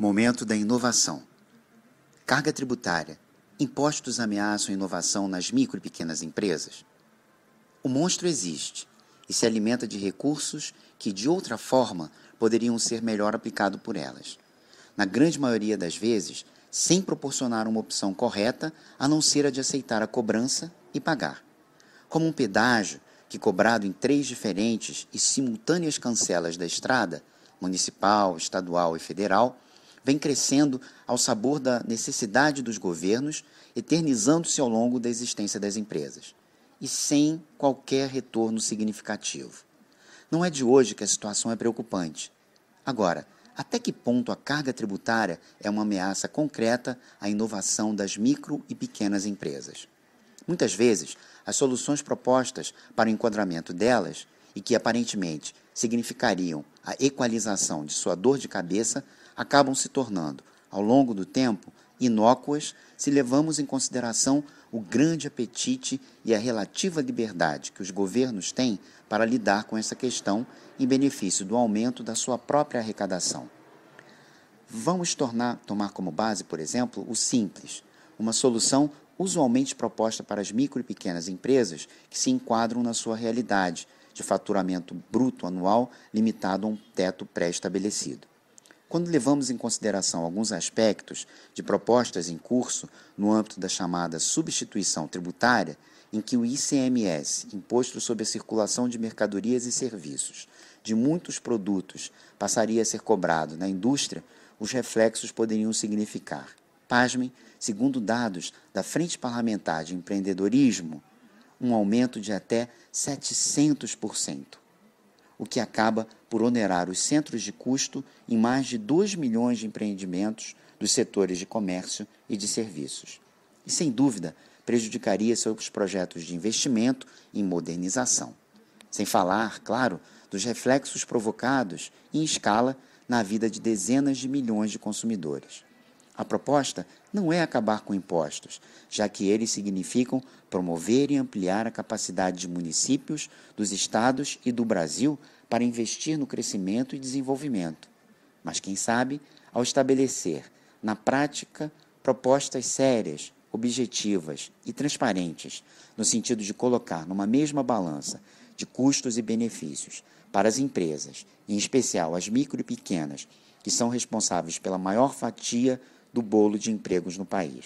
Momento da inovação. Carga tributária. Impostos ameaçam a inovação nas micro e pequenas empresas? O monstro existe e se alimenta de recursos que, de outra forma, poderiam ser melhor aplicados por elas. Na grande maioria das vezes, sem proporcionar uma opção correta, a não ser a de aceitar a cobrança e pagar. Como um pedágio que, cobrado em três diferentes e simultâneas cancelas da estrada, municipal, estadual e federal, vem crescendo ao sabor da necessidade dos governos, eternizando-se ao longo da existência das empresas, e sem qualquer retorno significativo. Não é de hoje que a situação é preocupante. Agora, até que ponto a carga tributária é uma ameaça concreta à inovação das micro e pequenas empresas? Muitas vezes, as soluções propostas para o enquadramento delas, e que aparentemente significariam a equalização de sua dor de cabeça, acabam se tornando, ao longo do tempo, inócuas se levamos em consideração o grande apetite e a relativa liberdade que os governos têm para lidar com essa questão em benefício do aumento da sua própria arrecadação. Vamos tornar, tomar como base, por exemplo, o simples, uma solução usualmente proposta para as micro e pequenas empresas que se enquadram na sua realidade de faturamento bruto anual limitado a um teto pré-estabelecido. Quando levamos em consideração alguns aspectos de propostas em curso no âmbito da chamada substituição tributária, em que o ICMS, Imposto sobre a Circulação de Mercadorias e Serviços, de muitos produtos passaria a ser cobrado na indústria, os reflexos poderiam significar, pasmem, segundo dados da Frente Parlamentar de Empreendedorismo, um aumento de até 700% o que acaba por onerar os centros de custo em mais de 2 milhões de empreendimentos dos setores de comércio e de serviços. E, sem dúvida, prejudicaria seus projetos de investimento em modernização. Sem falar, claro, dos reflexos provocados em escala na vida de dezenas de milhões de consumidores. A proposta não é acabar com impostos, já que eles significam promover e ampliar a capacidade de municípios, dos estados e do Brasil para investir no crescimento e desenvolvimento. Mas quem sabe, ao estabelecer, na prática, propostas sérias, objetivas e transparentes, no sentido de colocar numa mesma balança de custos e benefícios para as empresas, em especial as micro e pequenas, que são responsáveis pela maior fatia do bolo de empregos no país.